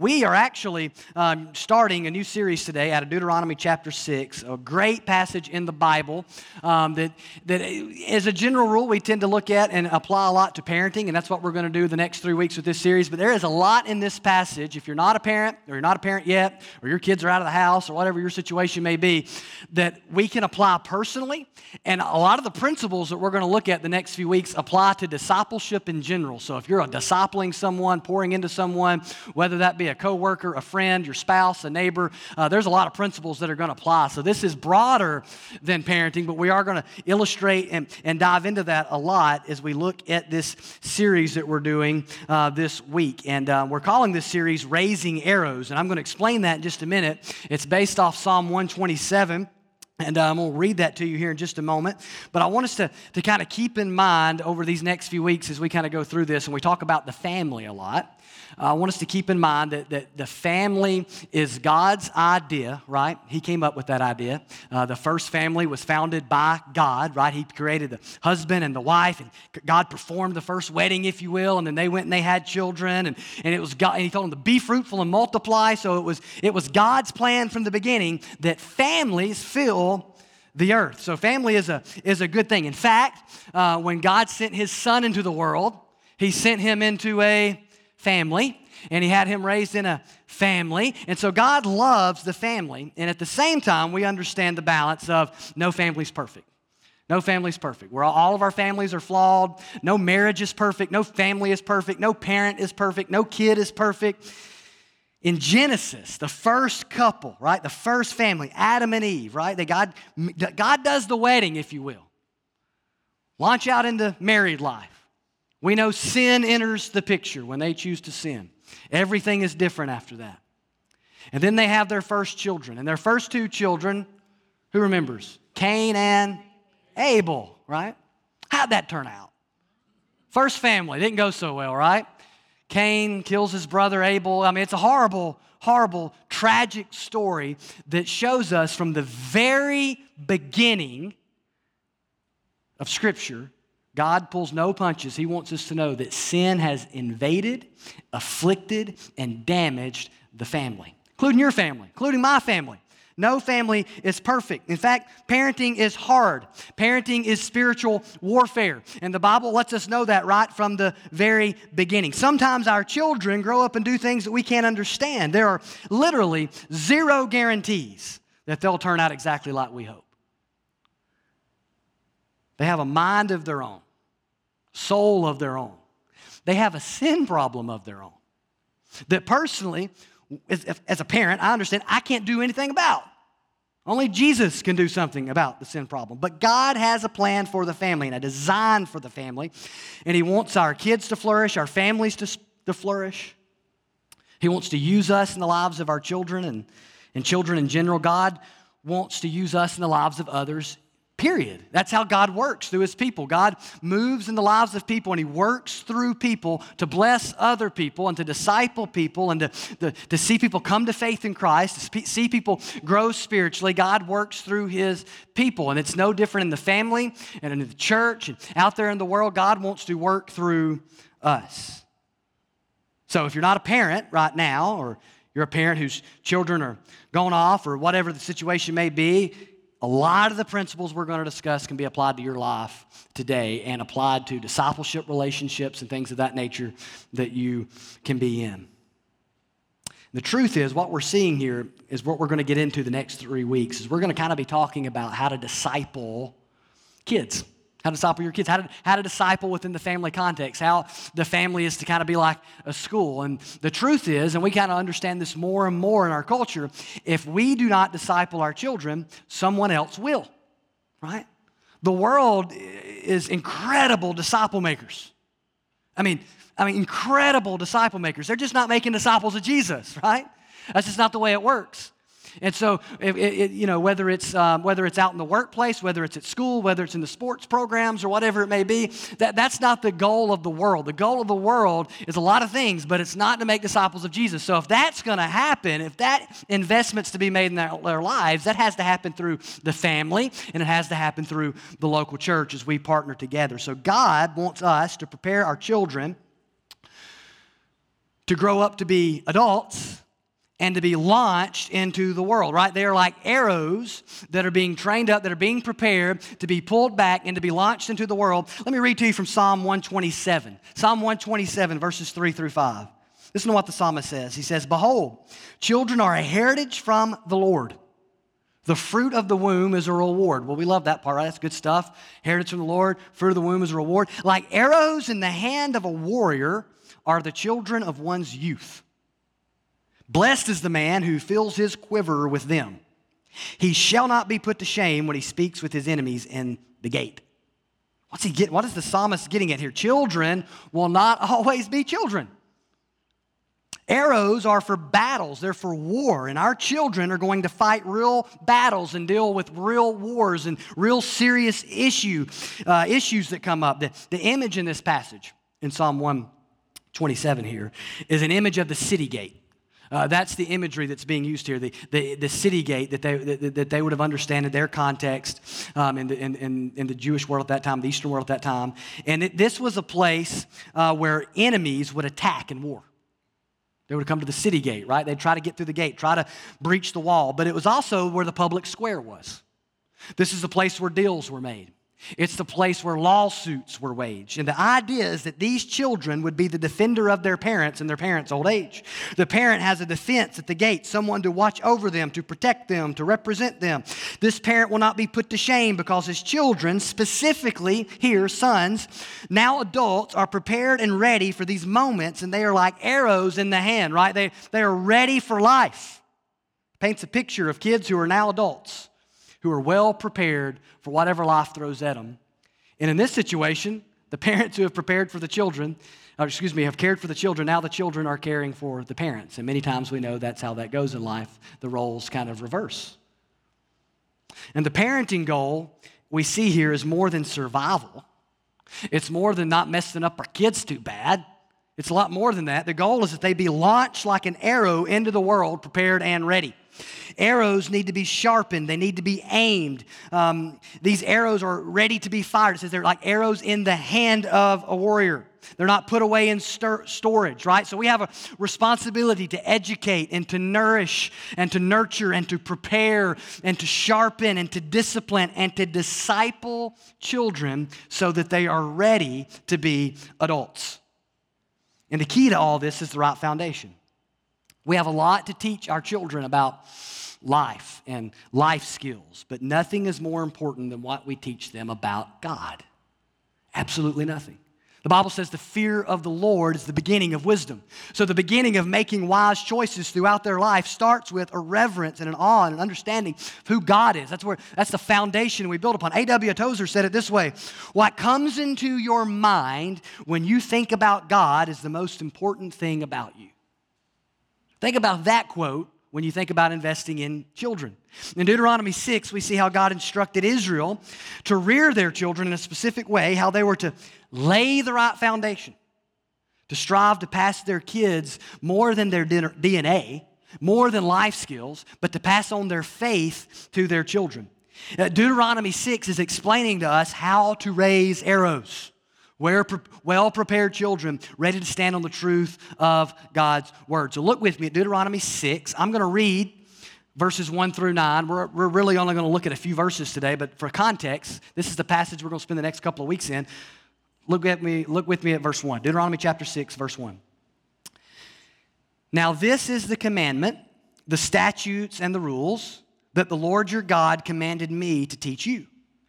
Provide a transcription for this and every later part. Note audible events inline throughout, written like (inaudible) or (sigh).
We are actually um, starting a new series today out of Deuteronomy chapter 6, a great passage in the Bible um, that, that, as a general rule, we tend to look at and apply a lot to parenting, and that's what we're going to do the next three weeks with this series. But there is a lot in this passage. If you're not a parent, or you're not a parent yet, or your kids are out of the house, or whatever your situation may be, that we can apply personally. And a lot of the principles that we're going to look at the next few weeks apply to discipleship in general. So if you're a discipling someone, pouring into someone, whether that be a coworker, a friend, your spouse, a neighbor. Uh, there's a lot of principles that are going to apply. So this is broader than parenting, but we are going to illustrate and, and dive into that a lot as we look at this series that we're doing uh, this week. And uh, we're calling this series Raising Arrows. And I'm going to explain that in just a minute. It's based off Psalm 127. And um, going to read that to you here in just a moment. But I want us to, to kind of keep in mind over these next few weeks as we kind of go through this and we talk about the family a lot. I want us to keep in mind that, that the family is God's idea, right? He came up with that idea. Uh, the first family was founded by God, right? He created the husband and the wife, and God performed the first wedding, if you will, and then they went and they had children, and, and it was God, and He told them to be fruitful and multiply. So it was, it was God's plan from the beginning that families fill the earth. So family is a, is a good thing. In fact, uh, when God sent His Son into the world, He sent Him into a family, and he had him raised in a family. And so God loves the family. And at the same time, we understand the balance of no family's perfect. No family's perfect. All, all of our families are flawed. No marriage is perfect. No family is perfect. No parent is perfect. No kid is perfect. In Genesis, the first couple, right? The first family, Adam and Eve, right? They God, God does the wedding, if you will. Launch out into married life. We know sin enters the picture when they choose to sin. Everything is different after that. And then they have their first children. And their first two children, who remembers? Cain and Abel, right? How'd that turn out? First family, didn't go so well, right? Cain kills his brother Abel. I mean, it's a horrible, horrible, tragic story that shows us from the very beginning of Scripture God pulls no punches. He wants us to know that sin has invaded, afflicted, and damaged the family, including your family, including my family. No family is perfect. In fact, parenting is hard. Parenting is spiritual warfare. And the Bible lets us know that right from the very beginning. Sometimes our children grow up and do things that we can't understand. There are literally zero guarantees that they'll turn out exactly like we hope. They have a mind of their own soul of their own. They have a sin problem of their own that personally, as, a parent, I understand I can't do anything about. Only Jesus can do something about the sin problem. But God has a plan for the family and a design for the family. And He wants our kids to flourish, our families to, to flourish. He wants to use us in the lives of our children and, and children in general. God wants to use us in the lives of others Period. That's how God works through his people. God moves in the lives of people and he works through people to bless other people and to disciple people and to, to, to see people come to faith in Christ, to see people grow spiritually. God works through his people. And it's no different in the family and in the church and out there in the world. God wants to work through us. So if you're not a parent right now, or you're a parent whose children are going off, or whatever the situation may be, a lot of the principles we're going to discuss can be applied to your life today and applied to discipleship relationships and things of that nature that you can be in. The truth is, what we're seeing here is what we're going to get into the next three weeks. Is we're going to kind of be talking about how to disciple kids how to disciple your kids, how to, how to disciple within the family context, how the family is to kind of be like a school. And the truth is, and we kind of understand this more and more in our culture, if we do not disciple our children, someone else will, right? The world is incredible disciple makers. I mean, I mean, incredible disciple makers. They're just not making disciples of Jesus, right? That's just not the way it works. And so, it, it, you know, whether it's, um, whether it's out in the workplace, whether it's at school, whether it's in the sports programs or whatever it may be, that, that's not the goal of the world. The goal of the world is a lot of things, but it's not to make disciples of Jesus. So if that's going to happen, if that investment's to be made in their, their lives, that has to happen through the family and it has to happen through the local church as we partner together. So God wants us to prepare our children to grow up to be adults and to be launched into the world, right? They are like arrows that are being trained up, that are being prepared to be pulled back and to be launched into the world. Let me read to you from Psalm 127. Psalm 127, verses 3 through 5. Listen to what the psalmist says. He says, Behold, children are a heritage from the Lord. The fruit of the womb is a reward. Well, we love that part, right? That's good stuff. Heritage from the Lord, fruit of the womb is a reward. Like arrows in the hand of a warrior are the children of one's youth. Blessed is the man who fills his quiver with them. He shall not be put to shame when he speaks with his enemies in the gate. What's he get? What is the psalmist getting at here? Children will not (laughs) always be children. Arrows are for battles, they're for war, and our children are going to fight real battles and deal with real wars and real serious issue, uh, issues that come up. The, the image in this passage in Psalm 127 here is an image of the city gate. Uh, that's the imagery that's being used here, the, the, the city gate that they, that, that they would have understood in their context um, in, the, in, in, the Jewish world at that time, the Eastern world at that time. And it, this was a place uh, where enemies would attack in war. They would come to the city gate, right? They'd try to get through the gate, try to breach the wall. But it was also where the public square was. This is the place where deals were made. It's the place where lawsuits were waged. And the idea is that these children would be the defender of their parents in their parents' old age. The parent has a defense at the gate, someone to watch over them, to protect them, to represent them. This parent will not be put to shame because his children, specifically here, sons, now adults, are prepared and ready for these moments, and they are like arrows in the hand, right? They, they are ready for life. Paints a picture of kids who are now adults who are well prepared for whatever life throws at them. And in this situation, the parents who have prepared for the children, or excuse me, have cared for the children, now the children are caring for the parents. And many times we know that's how that goes in life. The roles kind of reverse. And the parenting goal we see here is more than survival. It's more than not messing up our kids too bad. It's a lot more than that. The goal is that they be launched like an arrow into the world, prepared and ready. Arrows need to be sharpened, they need to be aimed. Um, these arrows are ready to be fired. It says they're like arrows in the hand of a warrior. They're not put away in stor- storage, right? So we have a responsibility to educate and to nourish and to nurture and to prepare and to sharpen and to discipline and to disciple children so that they are ready to be adults. And the key to all this is the right foundation. We have a lot to teach our children about life and life skills, but nothing is more important than what we teach them about God. Absolutely nothing. The Bible says the fear of the Lord is the beginning of wisdom. So, the beginning of making wise choices throughout their life starts with a reverence and an awe and an understanding of who God is. That's where that's the foundation we build upon. A.W. Tozer said it this way What comes into your mind when you think about God is the most important thing about you. Think about that quote when you think about investing in children. In Deuteronomy 6, we see how God instructed Israel to rear their children in a specific way, how they were to lay the right foundation, to strive to pass their kids more than their DNA, more than life skills, but to pass on their faith to their children. Uh, Deuteronomy 6 is explaining to us how to raise arrows well prepared children ready to stand on the truth of God's word. So look with me at Deuteronomy 6. I'm going to read verses 1 through 9. We're, we're really only going to look at a few verses today, but for context, this is the passage we're going to spend the next couple of weeks in. Look, at me, look with me at verse 1. Deuteronomy chapter 6, verse 1. Now, this is the commandment, the statutes, and the rules that the Lord your God commanded me to teach you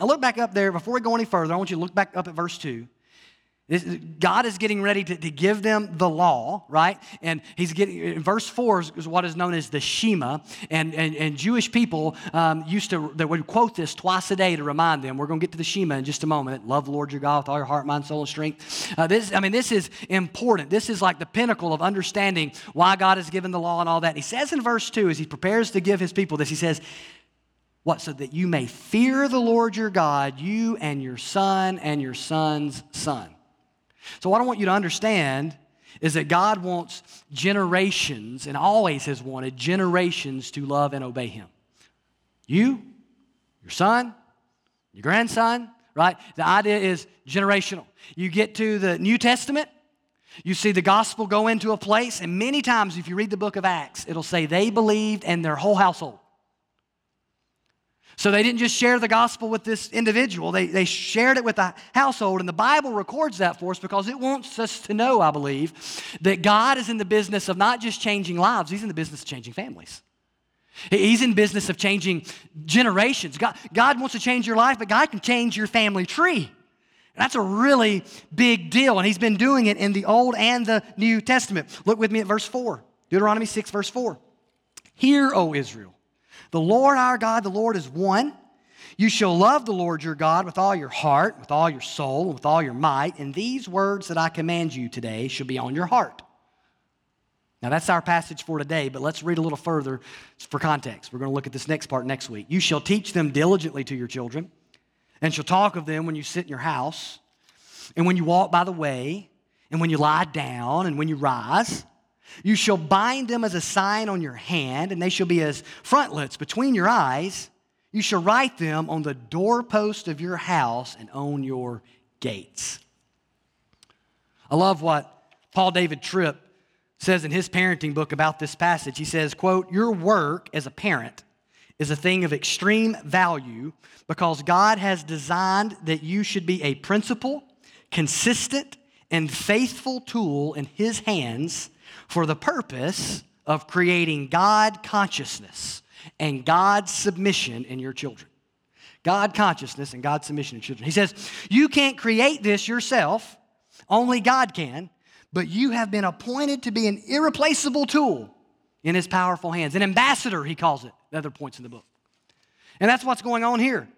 Now look back up there. Before we go any further, I want you to look back up at verse 2. This, God is getting ready to, to give them the law, right? And he's getting, in verse 4 is, what is known as the Shema. And, and, and Jewish people um, used to, they would quote this twice a day to remind them. We're going to get to the Shema in just a moment. Love Lord your God with all your heart, mind, soul, and strength. Uh, this, I mean, this is important. This is like the pinnacle of understanding why God has given the law and all that. He says in verse 2, as he prepares to give his people this, he says, what? So that you may fear the Lord your God, you and your son and your son's son. So, what I want you to understand is that God wants generations, and always has wanted generations to love and obey Him. You, your son, your grandson, right? The idea is generational. You get to the New Testament, you see the gospel go into a place, and many times, if you read the book of Acts, it'll say they believed and their whole household. So they didn't just share the gospel with this individual, they, they shared it with the household. And the Bible records that for us because it wants us to know, I believe, that God is in the business of not just changing lives, He's in the business of changing families. He's in business of changing generations. God, God wants to change your life, but God can change your family tree. And that's a really big deal. And he's been doing it in the Old and the New Testament. Look with me at verse 4. Deuteronomy 6, verse 4. Hear, O Israel, the Lord our God, the Lord is one. You shall love the Lord your God with all your heart, with all your soul, with all your might, and these words that I command you today shall be on your heart. Now, that's our passage for today, but let's read a little further for context. We're going to look at this next part next week. You shall teach them diligently to your children, and shall talk of them when you sit in your house, and when you walk by the way, and when you lie down, and when you rise. You shall bind them as a sign on your hand, and they shall be as frontlets between your eyes. You shall write them on the doorpost of your house and on your gates. I love what Paul David Tripp says in his parenting book about this passage. He says, quote, "Your work as a parent is a thing of extreme value because God has designed that you should be a principal, consistent, and faithful tool in his hands for the purpose of creating God consciousness and God submission in your children. God consciousness and God submission in children. He says, You can't create this yourself, only God can, but you have been appointed to be an irreplaceable tool in His powerful hands. An ambassador, he calls it, the other points in the book. And that's what's going on here.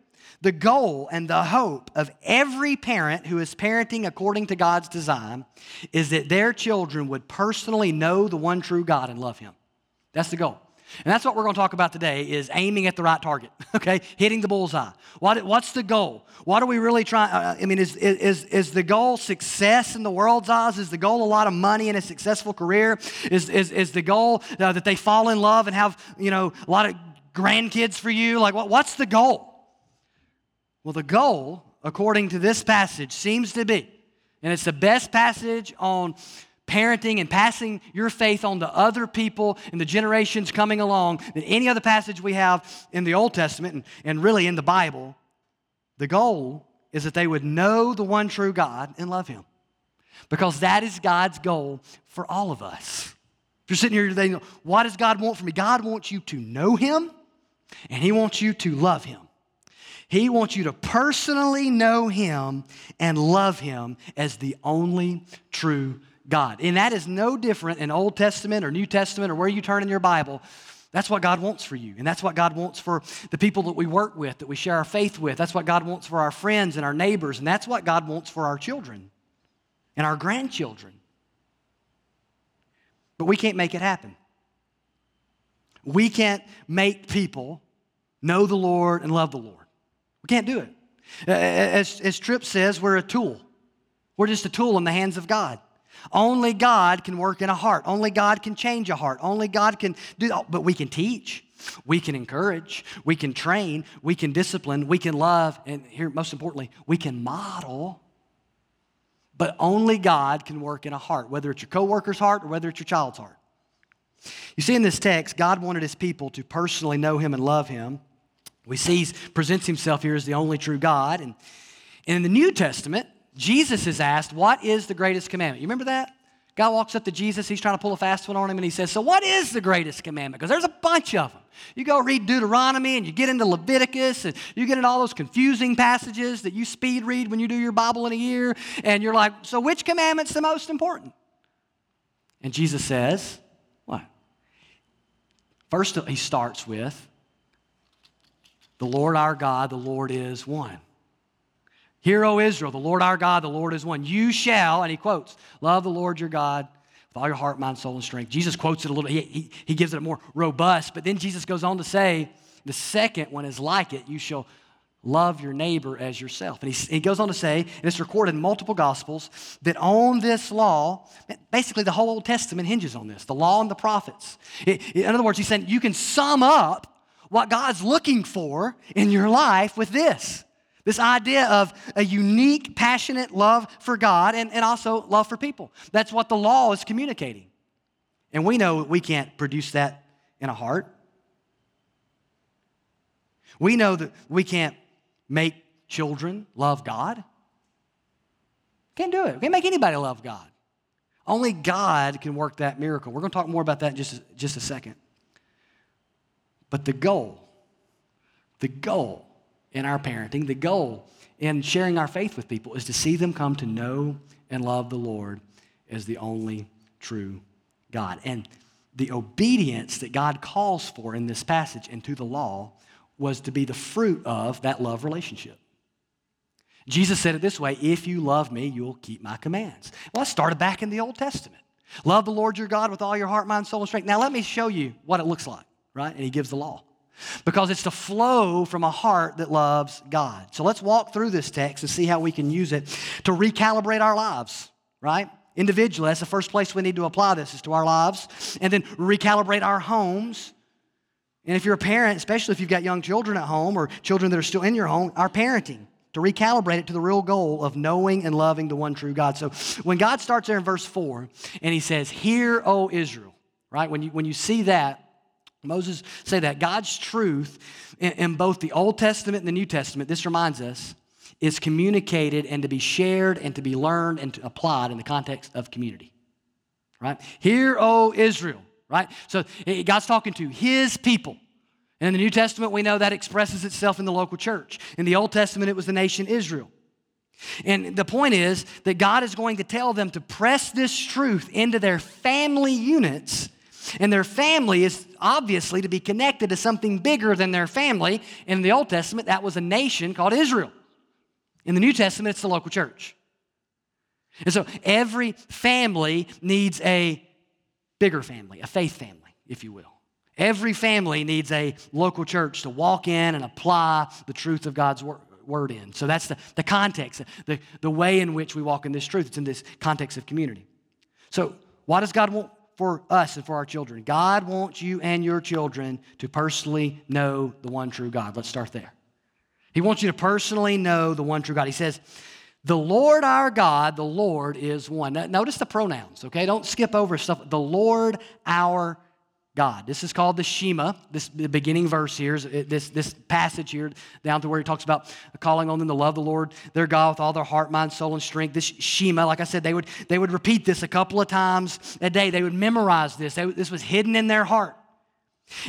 The goal and the hope of every parent who is parenting according to God's design is that their children would personally know the one true God and love Him. That's the goal. And that's what we're going to talk about today is aiming at the right target, (laughs) okay? Hitting the bullseye. What, what's the goal? What are we really trying? Uh, I mean, is, is, is the goal success in the world's eyes? Is the goal a lot of money and a successful career? Is, is, is the goal uh, that they fall in love and have, you know, a lot of grandkids for you? Like, what, what's the goal? Well, the goal, according to this passage, seems to be, and it's the best passage on parenting and passing your faith on to other people and the generations coming along than any other passage we have in the Old Testament and, and really in the Bible. The goal is that they would know the one true God and love Him. Because that is God's goal for all of us. If you're sitting here today, what does God want from me? God wants you to know Him and He wants you to love Him. He wants you to personally know Him and love Him as the only true God. And that is no different in Old Testament or New Testament or where you turn in your Bible. That's what God wants for you. And that's what God wants for the people that we work with, that we share our faith with. That's what God wants for our friends and our neighbors. And that's what God wants for our children and our grandchildren. But we can't make it happen. We can't make people know the Lord and love the Lord. We can't do it. As, as Tripp says, we're a tool. We're just a tool in the hands of God. Only God can work in a heart. Only God can change a heart. Only God can do that. But we can teach. We can encourage. We can train. We can discipline. We can love. And here, most importantly, we can model. But only God can work in a heart, whether it's your coworker's heart or whether it's your child's heart. You see, in this text, God wanted his people to personally know him and love him. We see he presents himself here as the only true God. And, in the New Testament, Jesus is asked, What is the greatest commandment? You remember that? Guy walks up to Jesus, he's trying to pull a fast one on him, and he says, So, what is the greatest commandment? Because there's a bunch of them. You go read Deuteronomy and you get into Leviticus and you get into all those confusing passages that you speed read when you do your Bible in a year, and you're like, So, which commandment's the most important? And Jesus says, What? First, he starts with, The Lord our God, the Lord is one. Hear, O Israel, the Lord our God, the Lord is one. You shall, and he quotes, love the Lord your God with all your heart, mind, soul, and strength. Jesus quotes it a little, he, he, he gives it a more robust, but then Jesus goes on to say, the second one is like it. You shall love your neighbor as yourself. And he, he goes on to say, and it's recorded in multiple gospels, that on this law, basically the whole Old Testament hinges on this the law and the prophets. It, in other words, he's saying you can sum up what God's looking for in your life with this this idea of a unique, passionate love for God and, and also love for people. That's what the law is communicating. And we know we can't produce that in a heart. We know that we can't make children love God. Can't do it. We can't make anybody love God. Only God can work that miracle. We're going to talk more about that in just just a second. But the goal, the goal in our parenting, the goal in sharing our faith with people is to see them come to know and love the Lord as the only true God. And the obedience that God calls for in this passage and to the law was to be the fruit of that love relationship. Jesus said it this way if you love me, you'll keep my commands. Well, that started back in the Old Testament. Love the Lord your God with all your heart, mind, soul, and strength. Now, let me show you what it looks like, right? And he gives the law because it's to flow from a heart that loves God. So let's walk through this text and see how we can use it to recalibrate our lives, right? Individually, that's the first place we need to apply this is to our lives, and then recalibrate our homes. And if you're a parent, especially if you've got young children at home or children that are still in your home, our parenting to recalibrate it to the real goal of knowing and loving the one true God. So when God starts there in verse 4 and he says, Hear, O Israel, right? When you, when you see that, Moses say that God's truth in, in, both the Old Testament and the New Testament, this reminds us, is communicated and to be shared and to be learned and to applied in the context of community. Right? Hear, O Israel, right? So God's talking to his people. And in the New Testament, we know that expresses itself in the local church. In the Old Testament, it was the nation Israel. And the point is that God is going to tell them to press this truth into their family units and their family is obviously to be connected to something bigger than their family. In the Old Testament, that was a nation called Israel. In the New Testament, it's the local church. And so every family needs a bigger family, a faith family, if you will. Every family needs a local church to walk in and apply the truth of God's word in. So that's the, the context, the, the way in which we walk in this truth. It's in this context of community. So, why does God want for us and for our children. God wants you and your children to personally know the one true God. Let's start there. He wants you to personally know the one true God. He says, The Lord our God, the Lord is one. notice the pronouns, okay? Don't skip over stuff. The Lord our God. This is called the Shema. This the beginning verse here, this, this passage here down to where he talks about calling on them to love the Lord their God with all their heart, mind, soul, and strength. This Shema, like I said, they would they would repeat this a couple of times a day. They would memorize this. They, this was hidden in their heart.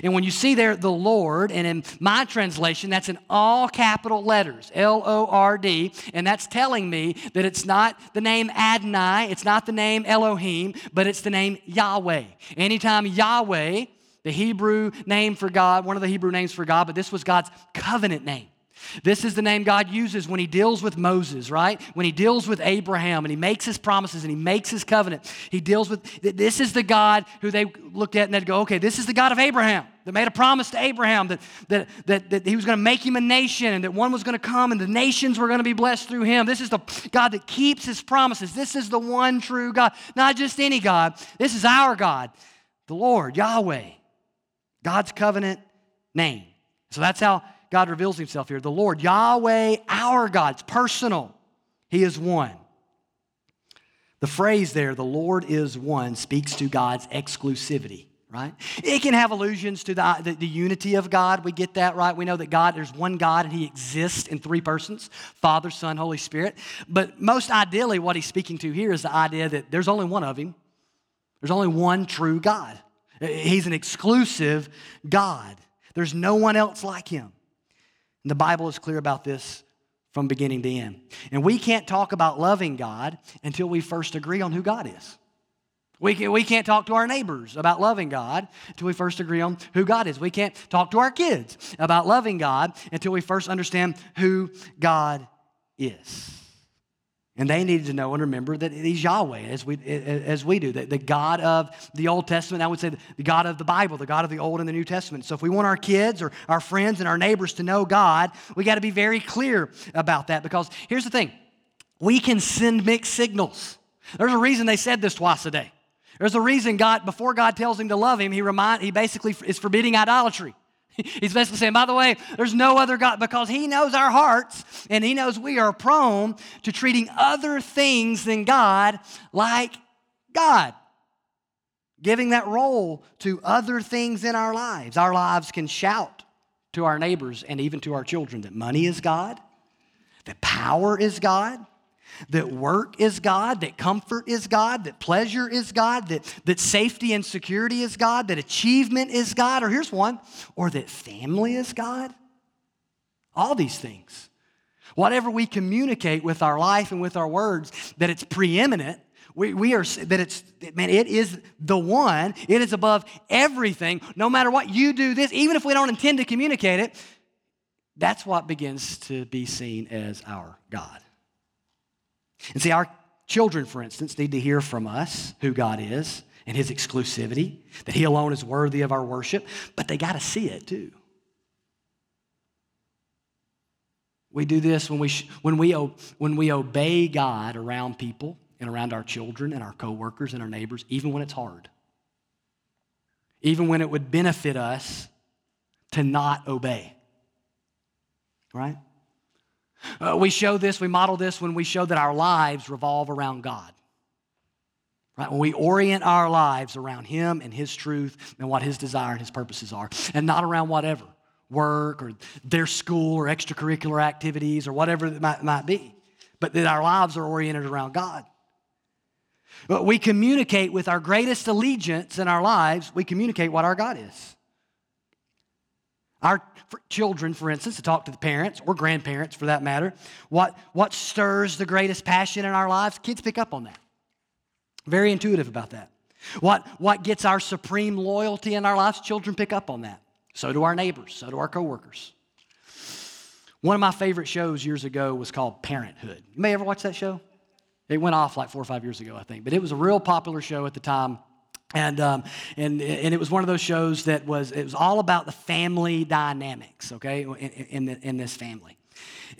And when you see there the Lord, and in my translation, that's in all capital letters, L O R D, and that's telling me that it's not the name Adonai, it's not the name Elohim, but it's the name Yahweh. Anytime Yahweh, the Hebrew name for God, one of the Hebrew names for God, but this was God's covenant name. This is the name God uses when he deals with Moses, right? When he deals with Abraham and he makes his promises and he makes his covenant. He deals with, this is the God who they looked at and they'd go, okay, this is the God of Abraham that made a promise to Abraham that, that, that, that he was going to make him a nation and that one was going to come and the nations were going to be blessed through him. This is the God that keeps his promises. This is the one true God, not just any God. This is our God, the Lord, Yahweh, God's covenant name. So that's how God reveals himself here. The Lord, Yahweh, our God. It's personal. He is one. The phrase there, the Lord is one, speaks to God's exclusivity, right? It can have allusions to the, the, the, unity of God. We get that, right? We know that God, there's one God and He exists in three persons Father, Son, Holy Spirit. But most ideally, what He's speaking to here is the idea that there's only one of Him There's only one true God. He's an exclusive God. There's no one else like him. The Bible is clear about this from beginning to end. And we can't talk about loving God until we first agree on who God is. We, can, we can't talk to our neighbors about loving God until we first agree on who God is. We can't talk to our kids about loving God until we first understand who God is. And they needed to know and remember that He's Yahweh, as we, as we do, the, the God of the Old Testament. I would say the God of the Bible, the God of the Old and the New Testament. So if we want our kids or our friends and our neighbors to know God, we got to be very clear about that because here's the thing we can send mixed signals. There's a reason they said this twice a day. There's a reason God, before God tells him to love him, he remind, he basically is forbidding idolatry. (laughs) He's basically saying, by the way, there's no other God because He knows our hearts and He knows we are prone to treating other things than God like God. Giving that role to other things in our lives. Our lives can shout to our neighbors and even to our children that money is God, that power is God, that work is God, that comfort is God, that pleasure is God, that, that safety and security is God, that achievement is God, or here's one, or that family is God. All these things. Whatever we communicate with our life and with our words, that it's preeminent, we, we are, that it's, man, it is the one, it is above everything. No matter what you do this, even if we don't intend to communicate it, that's what begins to be seen as our God. And see, our children, for instance, need to hear from us who God is and His exclusivity, that He alone is worthy of our worship, but they got to see it too. We do this when we, when, we, when we obey God around people and around our children and our coworkers and our neighbors, even when it's hard. Even when it would benefit us to not obey. Right? Uh, we show this, we model this when we show that our lives revolve around God. Right? When we orient our lives around Him and His truth and what His desire and His purposes are, and not around whatever work or their school or extracurricular activities or whatever it might, might be, but that our lives are oriented around God. But we communicate with our greatest allegiance in our lives, we communicate what our God is. Our children, for instance, to talk to the parents or grandparents for that matter, what, what stirs the greatest passion in our lives, kids pick up on that. Very intuitive about that. What, what gets our supreme loyalty in our lives, children pick up on that. So do our neighbors, so do our coworkers. One of my favorite shows years ago was called Parenthood. You may ever watch that show? It went off like four or five years ago, I think, but it was a real popular show at the time. And, um, and, and it was one of those shows that was, it was all about the family dynamics, okay, in, in, the, in this family.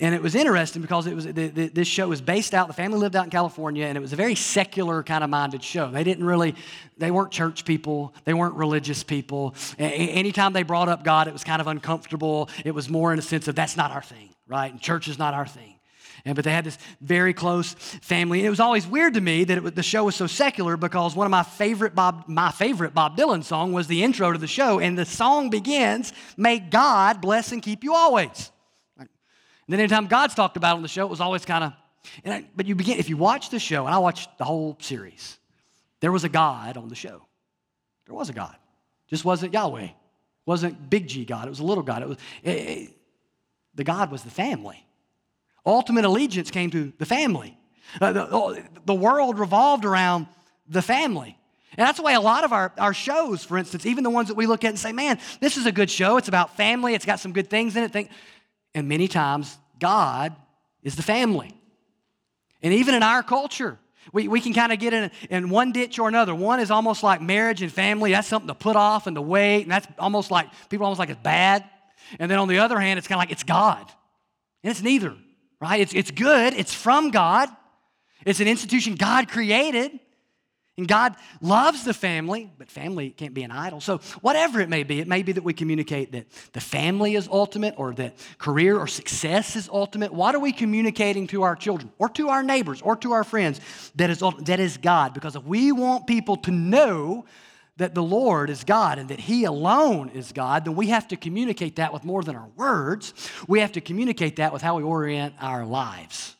And it was interesting because it was, the, the, this show was based out, the family lived out in California, and it was a very secular kind of minded show. They didn't really, they weren't church people, they weren't religious people. A- anytime they brought up God, it was kind of uncomfortable. It was more in a sense of that's not our thing, right? And church is not our thing. And, but they had this very close family. And it was always weird to me that was, the show was so secular because one of my favorite Bob, my favorite Bob Dylan song was the intro to the show. And the song begins, May God bless and keep you always. And then anytime God's talked about on the show, it was always kind of, but you begin, if you watch the show, and I watched the whole series, there was a God on the show. There was a God. Just wasn't Yahweh. wasn't big G God. It was a little God. It was, it, it, the God was the family. Ultimate allegiance came to the family. Uh, the, oh, the world revolved around the family. And that's the way a lot of our, our shows, for instance, even the ones that we look at and say, man, this is a good show. It's about family. It's got some good things in it. Think, and many times, God is the family. And even in our culture, we, we can kind of get in, in one ditch or another. One is almost like marriage and family. That's something to put off and to wait. And that's almost like, people almost like it's bad. And then on the other hand, it's kind of like it's God. And it's neither right? It's, it's good, it's from God, it's an institution God created. And God loves the family, but family can't be an idol. So, whatever it may be, it may be that we communicate that the family is ultimate or that career or success is ultimate. What are we communicating to our children or to our neighbors or to our friends that is, that is God? Because if we want people to know that the Lord is God and that He alone is God, then we have to communicate that with more than our words. We have to communicate that with how we orient our lives.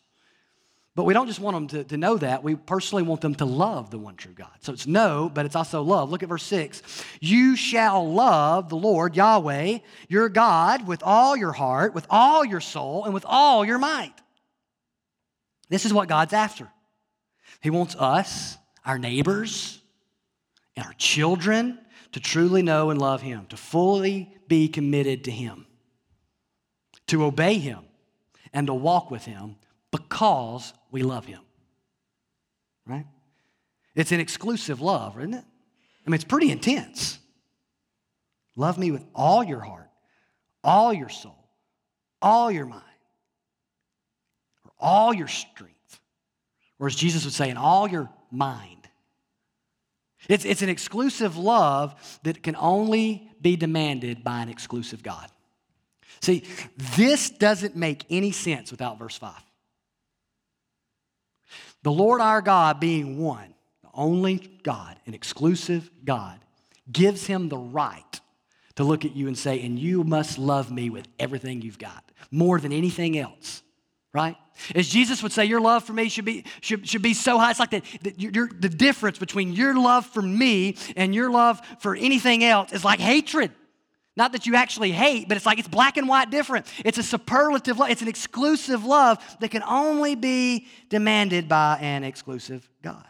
But we don't just want them to, to know that. We personally want them to love the one true God. So it's know, but it's also love. Look at verse 6. You shall love the Lord, Yahweh, your God, with all your heart, with all your soul, and with all your might. This is what God's after. He wants us, our neighbors, and our children to truly know and love Him, to fully be committed to Him, to obey Him, and to walk with Him because we love Him. Right? It's an exclusive love, isn't it? I mean, it's pretty intense. Love me with all your heart, all your soul, all your mind, or all your strength. Or as Jesus would say, in all your mind. It's, it's an exclusive love that can only be demanded by an exclusive God. See, this doesn't make any sense without verse 5. The Lord our God being one, the only God, an exclusive God, gives him the right to look at you and say, and you must love me with everything you've got, more than anything else, right? As Jesus would say, your love for me should be, should, should be so high. It's like the, the, the difference between your love for me and your love for anything else is like hatred. Not that you actually hate, but it's like it's black and white different. It's a superlative love, it's an exclusive love that can only be demanded by an exclusive God.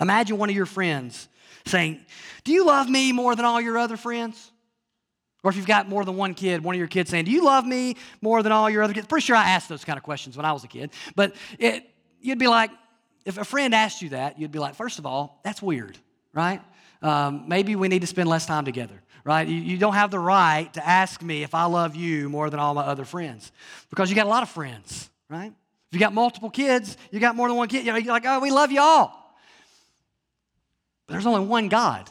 Imagine one of your friends saying, Do you love me more than all your other friends? Or if you've got more than one kid, one of your kids saying, Do you love me more than all your other kids? Pretty sure I asked those kind of questions when I was a kid. But it, you'd be like, if a friend asked you that, you'd be like, First of all, that's weird, right? um, maybe we need to spend less time together, right? You, you, don't have the right to ask me if I love you more than all my other friends because you got a lot of friends, right? If you got multiple kids, you got more than one kid, you know, you're like, oh, we love you all. But there's only one God.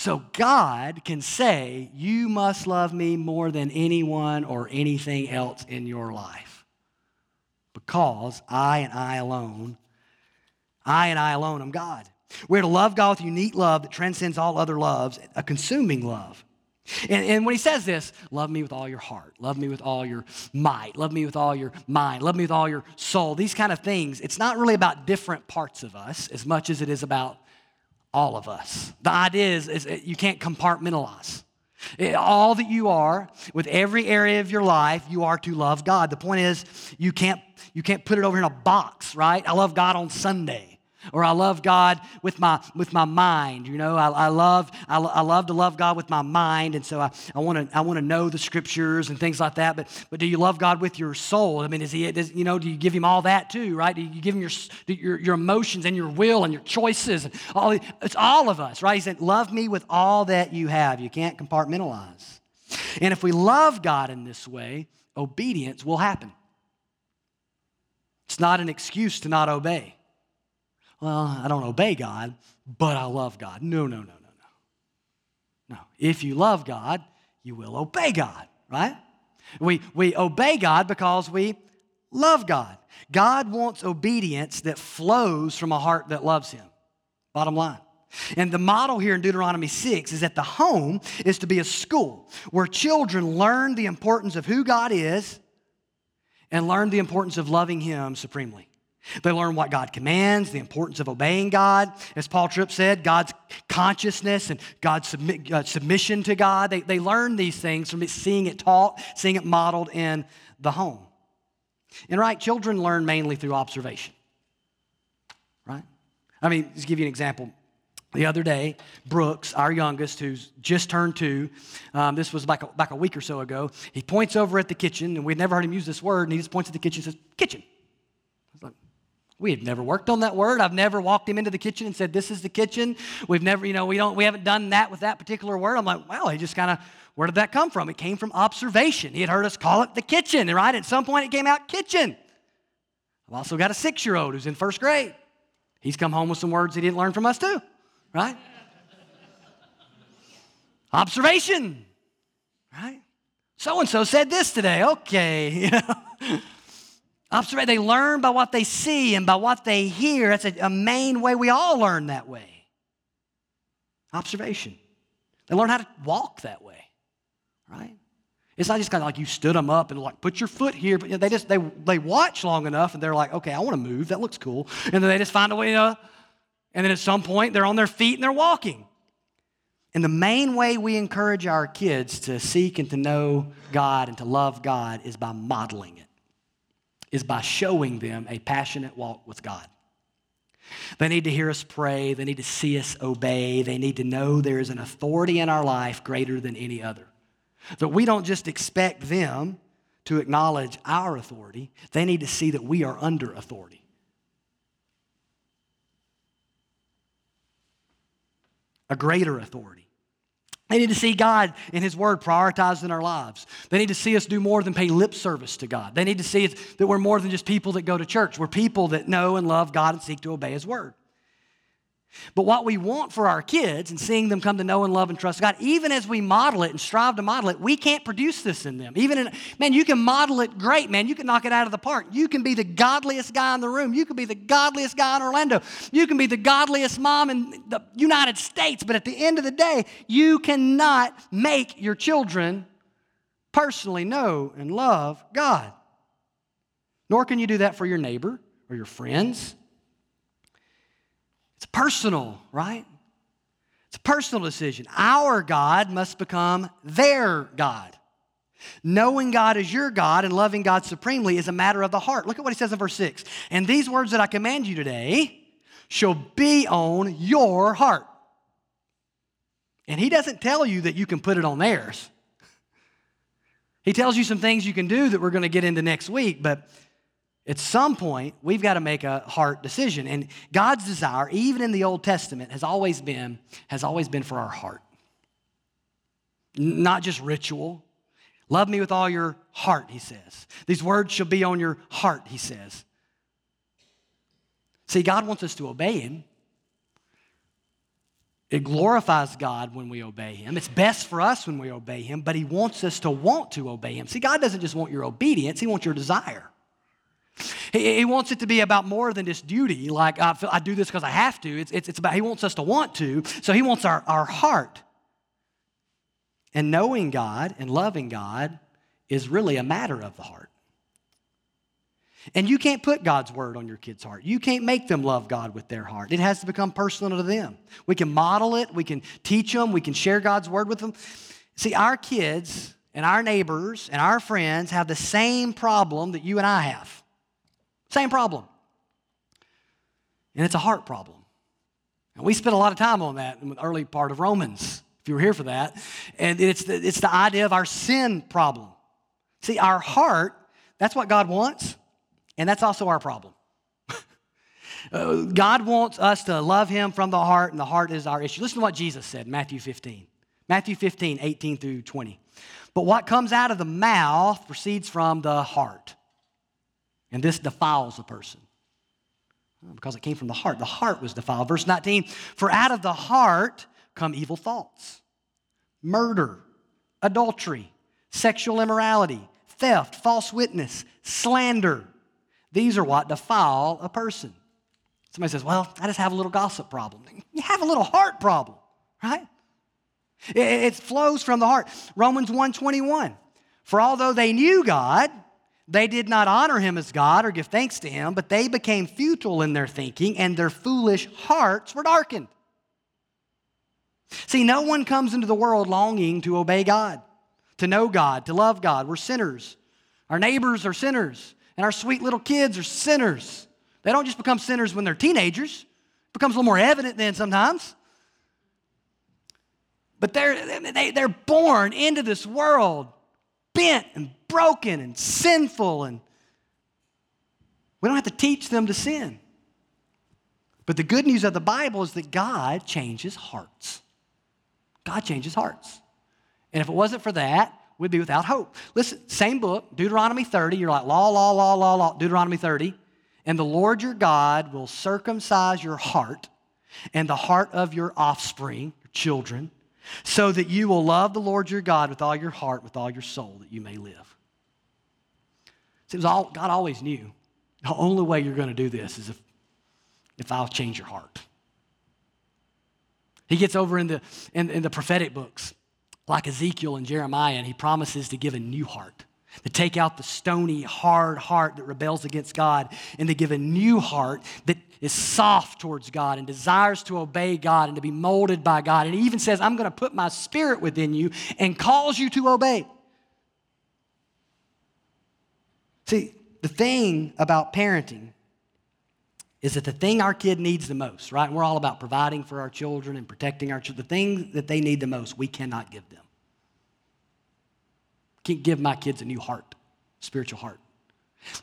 So God can say, You must love me more than anyone or anything else in your life. Because I and I alone, I and I alone am God. We're to love God with unique love that transcends all other loves, a consuming love. And, and, when he says this, love me with all your heart, love me with all your might, love me with all your mind, love me with all your soul, these kind of things, it's not really about different parts of us as much as it is about all of us. The idea is, is you can't compartmentalize. It, all that you are, with every area of your life, you are to love God. The point is, you can't, you can't put it over in a box, right? I love God on Sunday. Or I love God with my, with my mind. You know, I, I love, I, I, love to love God with my mind. And so I, I want to I wanna know the scriptures and things like that. But, but do you love God with your soul? I mean, is he, does, you know, do you give him all that too, right? Do you give him your, your, your emotions and your will and your choices? And all, it's all of us, right? He said, love me with all that you have. You can't compartmentalize. And if we love God in this way, obedience will happen. It's not an excuse to not obey well, I don't obey God, but I love God. No, no, no, no, no. No. If you love God, you will obey God, right? We, we obey God because we love God. God wants obedience that flows from a heart that loves Him. Bottom line. And the model here in Deuteronomy 6 is that the home is to be a school where children learn the importance of who God is and learn the importance of loving Him supremely. They learn what God commands, the importance of obeying God. As Paul Tripp said, God's consciousness and God's submit, uh, submission to God. They, they learn these things from seeing it taught, seeing it modeled in the home. And right, children learn mainly through observation. Right? I mean, just give you an example. The other day, Brooks, our youngest, who's just turned two, um, this was back a, back a week or so ago, he points over at the kitchen, and we'd never heard him use this word, and he just points at the kitchen and says, Kitchen. We have never worked on that word. I've never walked him into the kitchen and said, This is the kitchen. We've never, you know, we don't, we haven't done that with that particular word. I'm like, wow, he just kind of, where did that come from? It came from observation. He had heard us call it the kitchen, right? At some point it came out kitchen. I've also got a six-year-old who's in first grade. He's come home with some words he didn't learn from us too, right? observation, right? So and so said this today. Okay, (laughs) you know. Observation, they learn by what they see and by what they hear. That's a, a main way we all learn that way. Observation. They learn how to walk that way, right? It's not just kind of like you stood them up and like put your foot here, but they just they they watch long enough and they're like, okay, I want to move. That looks cool, and then they just find a way to. And then at some point they're on their feet and they're walking. And the main way we encourage our kids to seek and to know God and to love God is by modeling it, is by showing them a passionate walk with God. They need to hear us pray. They need to see us obey. They need to know there is an authority in our life greater than any other. That we don't just expect them to acknowledge our authority, they need to see that we are under authority. A greater authority. They need to see God and His Word prioritized in our lives. They need to see us do more than pay lip service to God. They need to see that we're more than just people that go to church. We're people that know and love God and seek to obey His Word. But what we want for our kids and seeing them come to know and love and trust God, even as we model it and strive to model it, we can't produce this in them. Even in, man, you can model it great, man. You can knock it out of the park. You can be the godliest guy in the room. You can be the godliest guy in Orlando. You can be the godliest mom in the United States. But at the end of the day, you cannot make your children personally know and love God. Nor can you do that for your neighbor or your friends it's personal, right? It's a personal decision. Our God must become their God. Knowing God as your God and loving God supremely is a matter of the heart. Look at what he says in verse 6. And these words that I command you today shall be on your heart. And he doesn't tell you that you can put it on theirs. He tells you some things you can do that we're going to get into next week, but at some point, we've got to make a heart decision. And God's desire, even in the Old Testament, has always been, has always been for our heart. Not just ritual. Love me with all your heart, he says. These words shall be on your heart, he says. See, God wants us to obey him. It glorifies God when we obey Him. It's best for us when we obey Him, but He wants us to want to obey Him. See, God doesn't just want your obedience, He wants your desire. He, he wants it to be about more than just duty, like I, I do this because I have to. It's, it's, it's about, he wants us to want to. So he wants our, our heart. And knowing God and loving God is really a matter of the heart. And you can't put God's word on your kid's heart. You can't make them love God with their heart. It has to become personal to them. We can model it, we can teach them, we can share God's word with them. See, our kids and our neighbors and our friends have the same problem that you and I have. Same problem. And it's a heart problem. And we spent a lot of time on that in the early part of Romans, if you were here for that. And it's the, it's the idea of our sin problem. See, our heart, that's what God wants, and that's also our problem. (laughs) uh, God wants us to love Him from the heart, and the heart is our issue. Listen to what Jesus said Matthew 15. Matthew 15, 18 through 20. But what comes out of the mouth proceeds from the heart. And this defiles a person because it came from the heart. The heart was defiled. Verse 19 For out of the heart come evil thoughts, murder, adultery, sexual immorality, theft, false witness, slander. These are what defile a person. Somebody says, Well, I just have a little gossip problem. (laughs) You have a little heart problem, right? It, flows from the heart. Romans 1:21. For although they knew God, they did not honor him as God or give thanks to him, but they became futile in their thinking, and their foolish hearts were darkened. See, no one comes into the world longing to obey God, to know God, to love God. We're sinners. Our neighbors are sinners, and our sweet little kids are sinners. They don't just become sinners when they're teenagers, it becomes a little more evident then sometimes. But they're, they, they're born into this world bent and broken and sinful, and we don't have to teach them to sin. But the good news of the Bible is that God changes hearts. God changes hearts. And if it wasn't for that, we'd be without hope. Listen, same book, Deuteronomy 30. You're like, law, law, law, law, law, Deuteronomy 30. And the Lord your God will circumcise your heart and the heart of your offspring, your children, so that you will love the Lord your God with all your heart, with all your soul, that you may live. See, all, God always knew the only way you're going to do this is if, if I'll change your heart. He gets over in the, in, in the prophetic books like Ezekiel and Jeremiah, and he promises to give a new heart, to take out the stony, hard heart that rebels against God, and to give a new heart that is soft towards God and desires to obey God and to be molded by God. And he even says, I'm going to put my spirit within you and cause you to obey. See, the thing about parenting is that the thing our kid needs the most, right? And we're all about providing for our children and protecting our children. The thing that they need the most, we cannot give them. Can't give my kids a new heart, spiritual heart.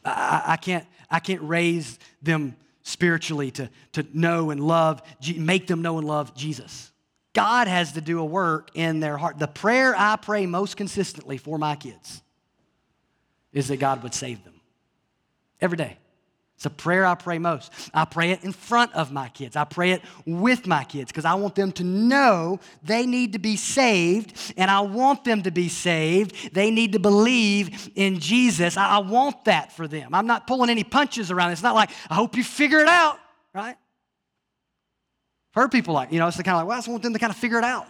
I, I can't, I can't raise them spiritually to, to know and love, make them know and love Jesus. God has to do a work in their heart. The prayer I pray most consistently for my kids is that God would save them every day. It's a prayer I pray most. I pray it in front of my kids. I pray it with my kids because I want them to know they need to be saved and I want them to be saved. They need to believe in Jesus. I, want that for them. I'm not pulling any punches around. It's not like, I hope you figure it out, right? I've heard people like, you know, it's the kind of like, well, I just want them to kind of figure it out.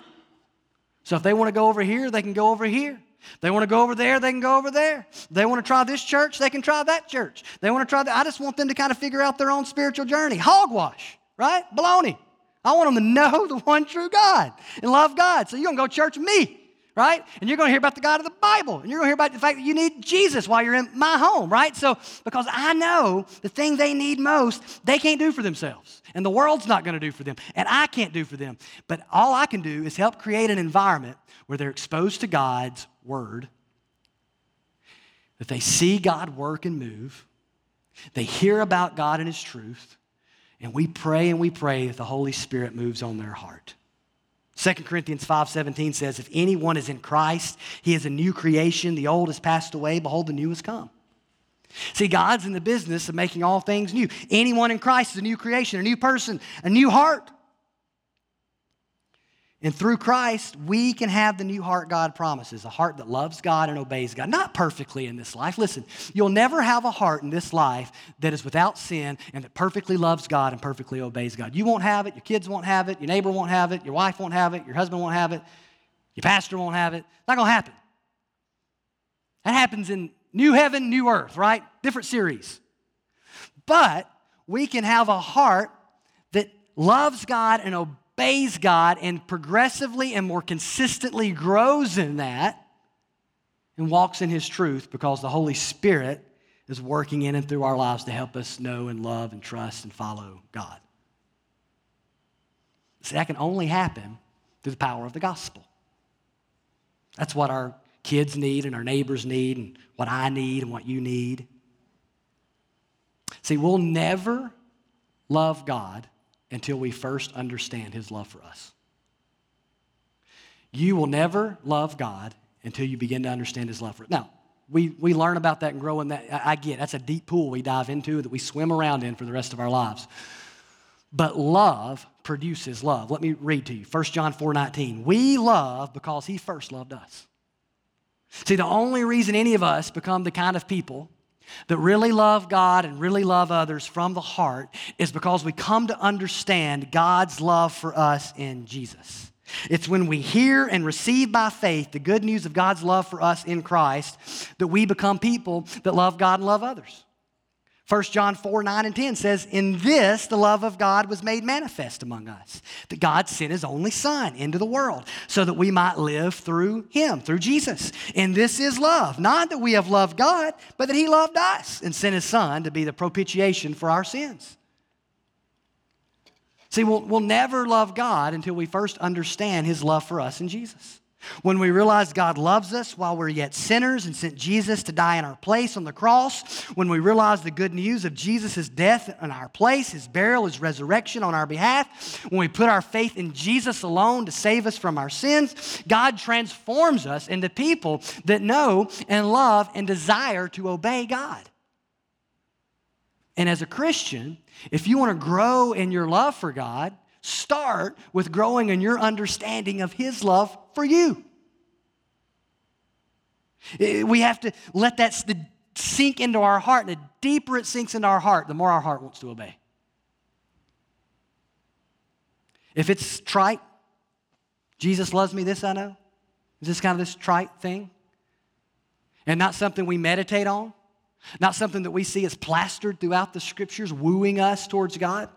So if they want to go over here, they can go over here. They want to go over there, they can go over there. They want to try this church, they can try that church. They want to try that. I just want them to kind of figure out their own spiritual journey. Hogwash, right? Baloney. I want them to know (laughs) the one true God and love God. So you're going to go church with me, right? And you're going to hear about the God of the Bible. And you're going to hear about the fact that you need Jesus while you're in my home, right? So because I know the thing they need most, they can't do for themselves. And the world's not going to do for them. And I can't do for them. But all I can do is help create an environment where they're exposed to God's word, that they see God work and move, they hear about God and His truth, and we pray and we pray that the Holy Spirit moves on their heart. 2 Corinthians 5:17 says, If anyone is in Christ, he is a new creation. The old has passed away, behold, the new has come. See, God's in the business of making all things new. Anyone in Christ is a new creation, a new person, a new heart. And through Christ, we can have the new heart God promises a heart that loves God and obeys God. Not perfectly in this life. Listen, you'll never have a heart in this life that is without sin and that perfectly loves God and perfectly obeys God. You won't have it, your kids won't have it, your neighbor won't have it, your wife won't have it, your husband won't have it, your pastor won't have it. It's not going to happen. That happens in new heaven, new earth, right? Different series. But we can have a heart that loves God and obeys obeys God and progressively and more consistently grows in that and walks in His truth because the Holy Spirit is working in and through our lives to help us know and love and trust and follow God. See, that can only happen through the power of the gospel. That's what our kids need and our neighbors need and what I need and what you need. See, we'll never love God until we first understand his love for us. You will never love God until you begin to understand his love for us. Now, we, we learn about that and grow in that. I, I get that's a deep pool we dive into that we swim around in for the rest of our lives. But love produces love. Let me read to you 1 John 4 19. We love because he first loved us. See, the only reason any of us become the kind of people that really love God and really love others from the heart is because we come to understand God's love for us in Jesus. It's when we hear and receive by faith the good news of God's love for us in Christ that we become people that love God and love others. 1 John 4 9 and 10 says, In this the love of God was made manifest among us, that God sent his only Son into the world so that we might live through him, through Jesus. And this is love, not that we have loved God, but that he loved us and sent his Son to be the propitiation for our sins. See, we'll, we'll never love God until we first understand his love for us in Jesus. When we realize God loves us while we're yet sinners and sent Jesus to die in our place on the cross, when we realize the good news of Jesus' death in our place, his burial, his resurrection on our behalf, when we put our faith in Jesus alone to save us from our sins, God transforms us into people that know and love and desire to obey God. And as a Christian, if you want to grow in your love for God, start with growing in your understanding of His love for you. We have to let that sink into our heart, and the deeper it sinks into our heart, the more our heart wants to obey. If it's trite, Jesus loves me, this I know. Is this kind of this trite thing? And not something we meditate on? Not something that we see as plastered throughout the scriptures, wooing us towards God?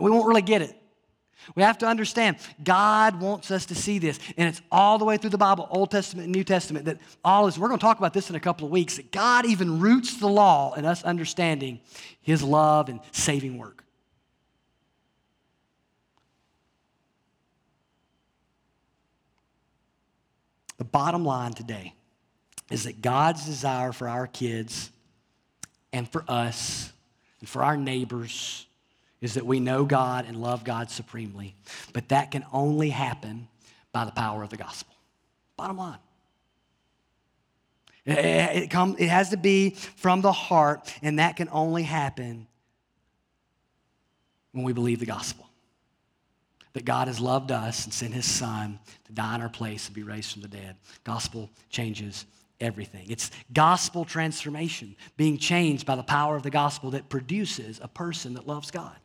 We won't really get it. We have to understand God wants us to see this, and it's all the way through the Bible, Old Testament and New Testament, that all is, we're going to talk about this in a couple of weeks, that God even roots the law in us understanding His love and saving work. The bottom line today is that God's desire for our kids and for us and for our neighbors is that we know God and love God supremely. But that can only happen by the power of the gospel. Bottom line. It, come, it has to be from the heart, and that can only happen when we believe the gospel. That God has loved us and sent his son to die in our place and be raised from the dead. Gospel changes everything. It's gospel transformation, being changed by the power of the gospel that produces a person that loves God.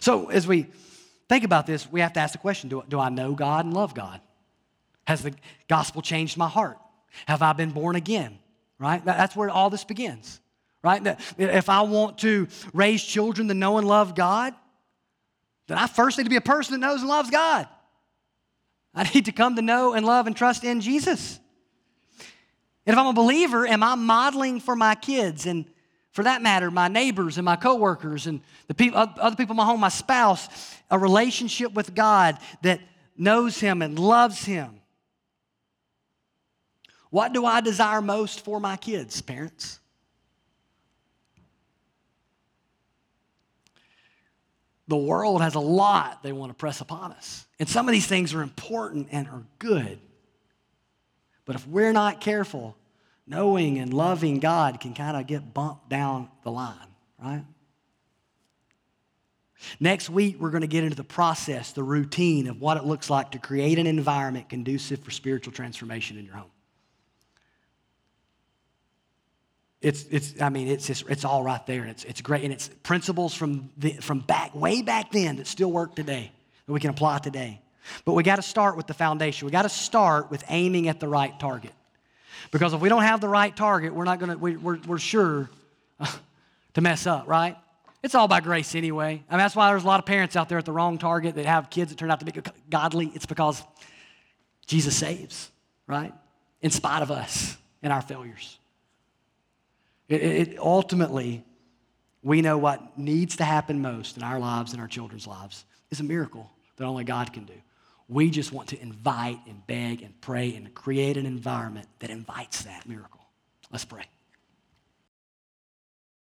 So, as we think about this, we have to ask the question do, do I know God and love God? Has the gospel changed my heart? Have I been born again? Right? That's where all this begins. Right? If I want to raise children to know and love God, then I first need to be a person that knows and loves God. I need to come to know and love and trust in Jesus. And if I'm a believer, am I modeling for my kids and for that matter, my neighbors and my coworkers and the people, other people in my home, my spouse, a relationship with God that knows Him and loves Him. What do I desire most for my kids, parents? The world has a lot they want to press upon us. And some of these things are important and are good. But if we're not careful, knowing and loving God can kind of get bumped down the line, right? Next week, we're going to get into the process, the routine of what it looks like to create an environment conducive for spiritual transformation in your home. It's, it's I mean, it's, just, it's all right there. And it's, it's great. And it's principles from, the, from back, way back then that still work today, that we can apply today. But we got to start with the foundation. We got to start with aiming at the right target. Because if we don't have the right target, we're not going to, we, we're, we're sure (laughs) to mess up, right? It's all by grace anyway. I mean, that's why there's a lot of parents out there at the wrong target that have kids that turn out to be godly. It's because Jesus saves, right? In spite of us and our failures. It, it, ultimately, we know what needs to happen most in our lives and our children's lives is a miracle that only God can do. We just want to invite and beg and pray and create an environment that invites that miracle. Let's pray.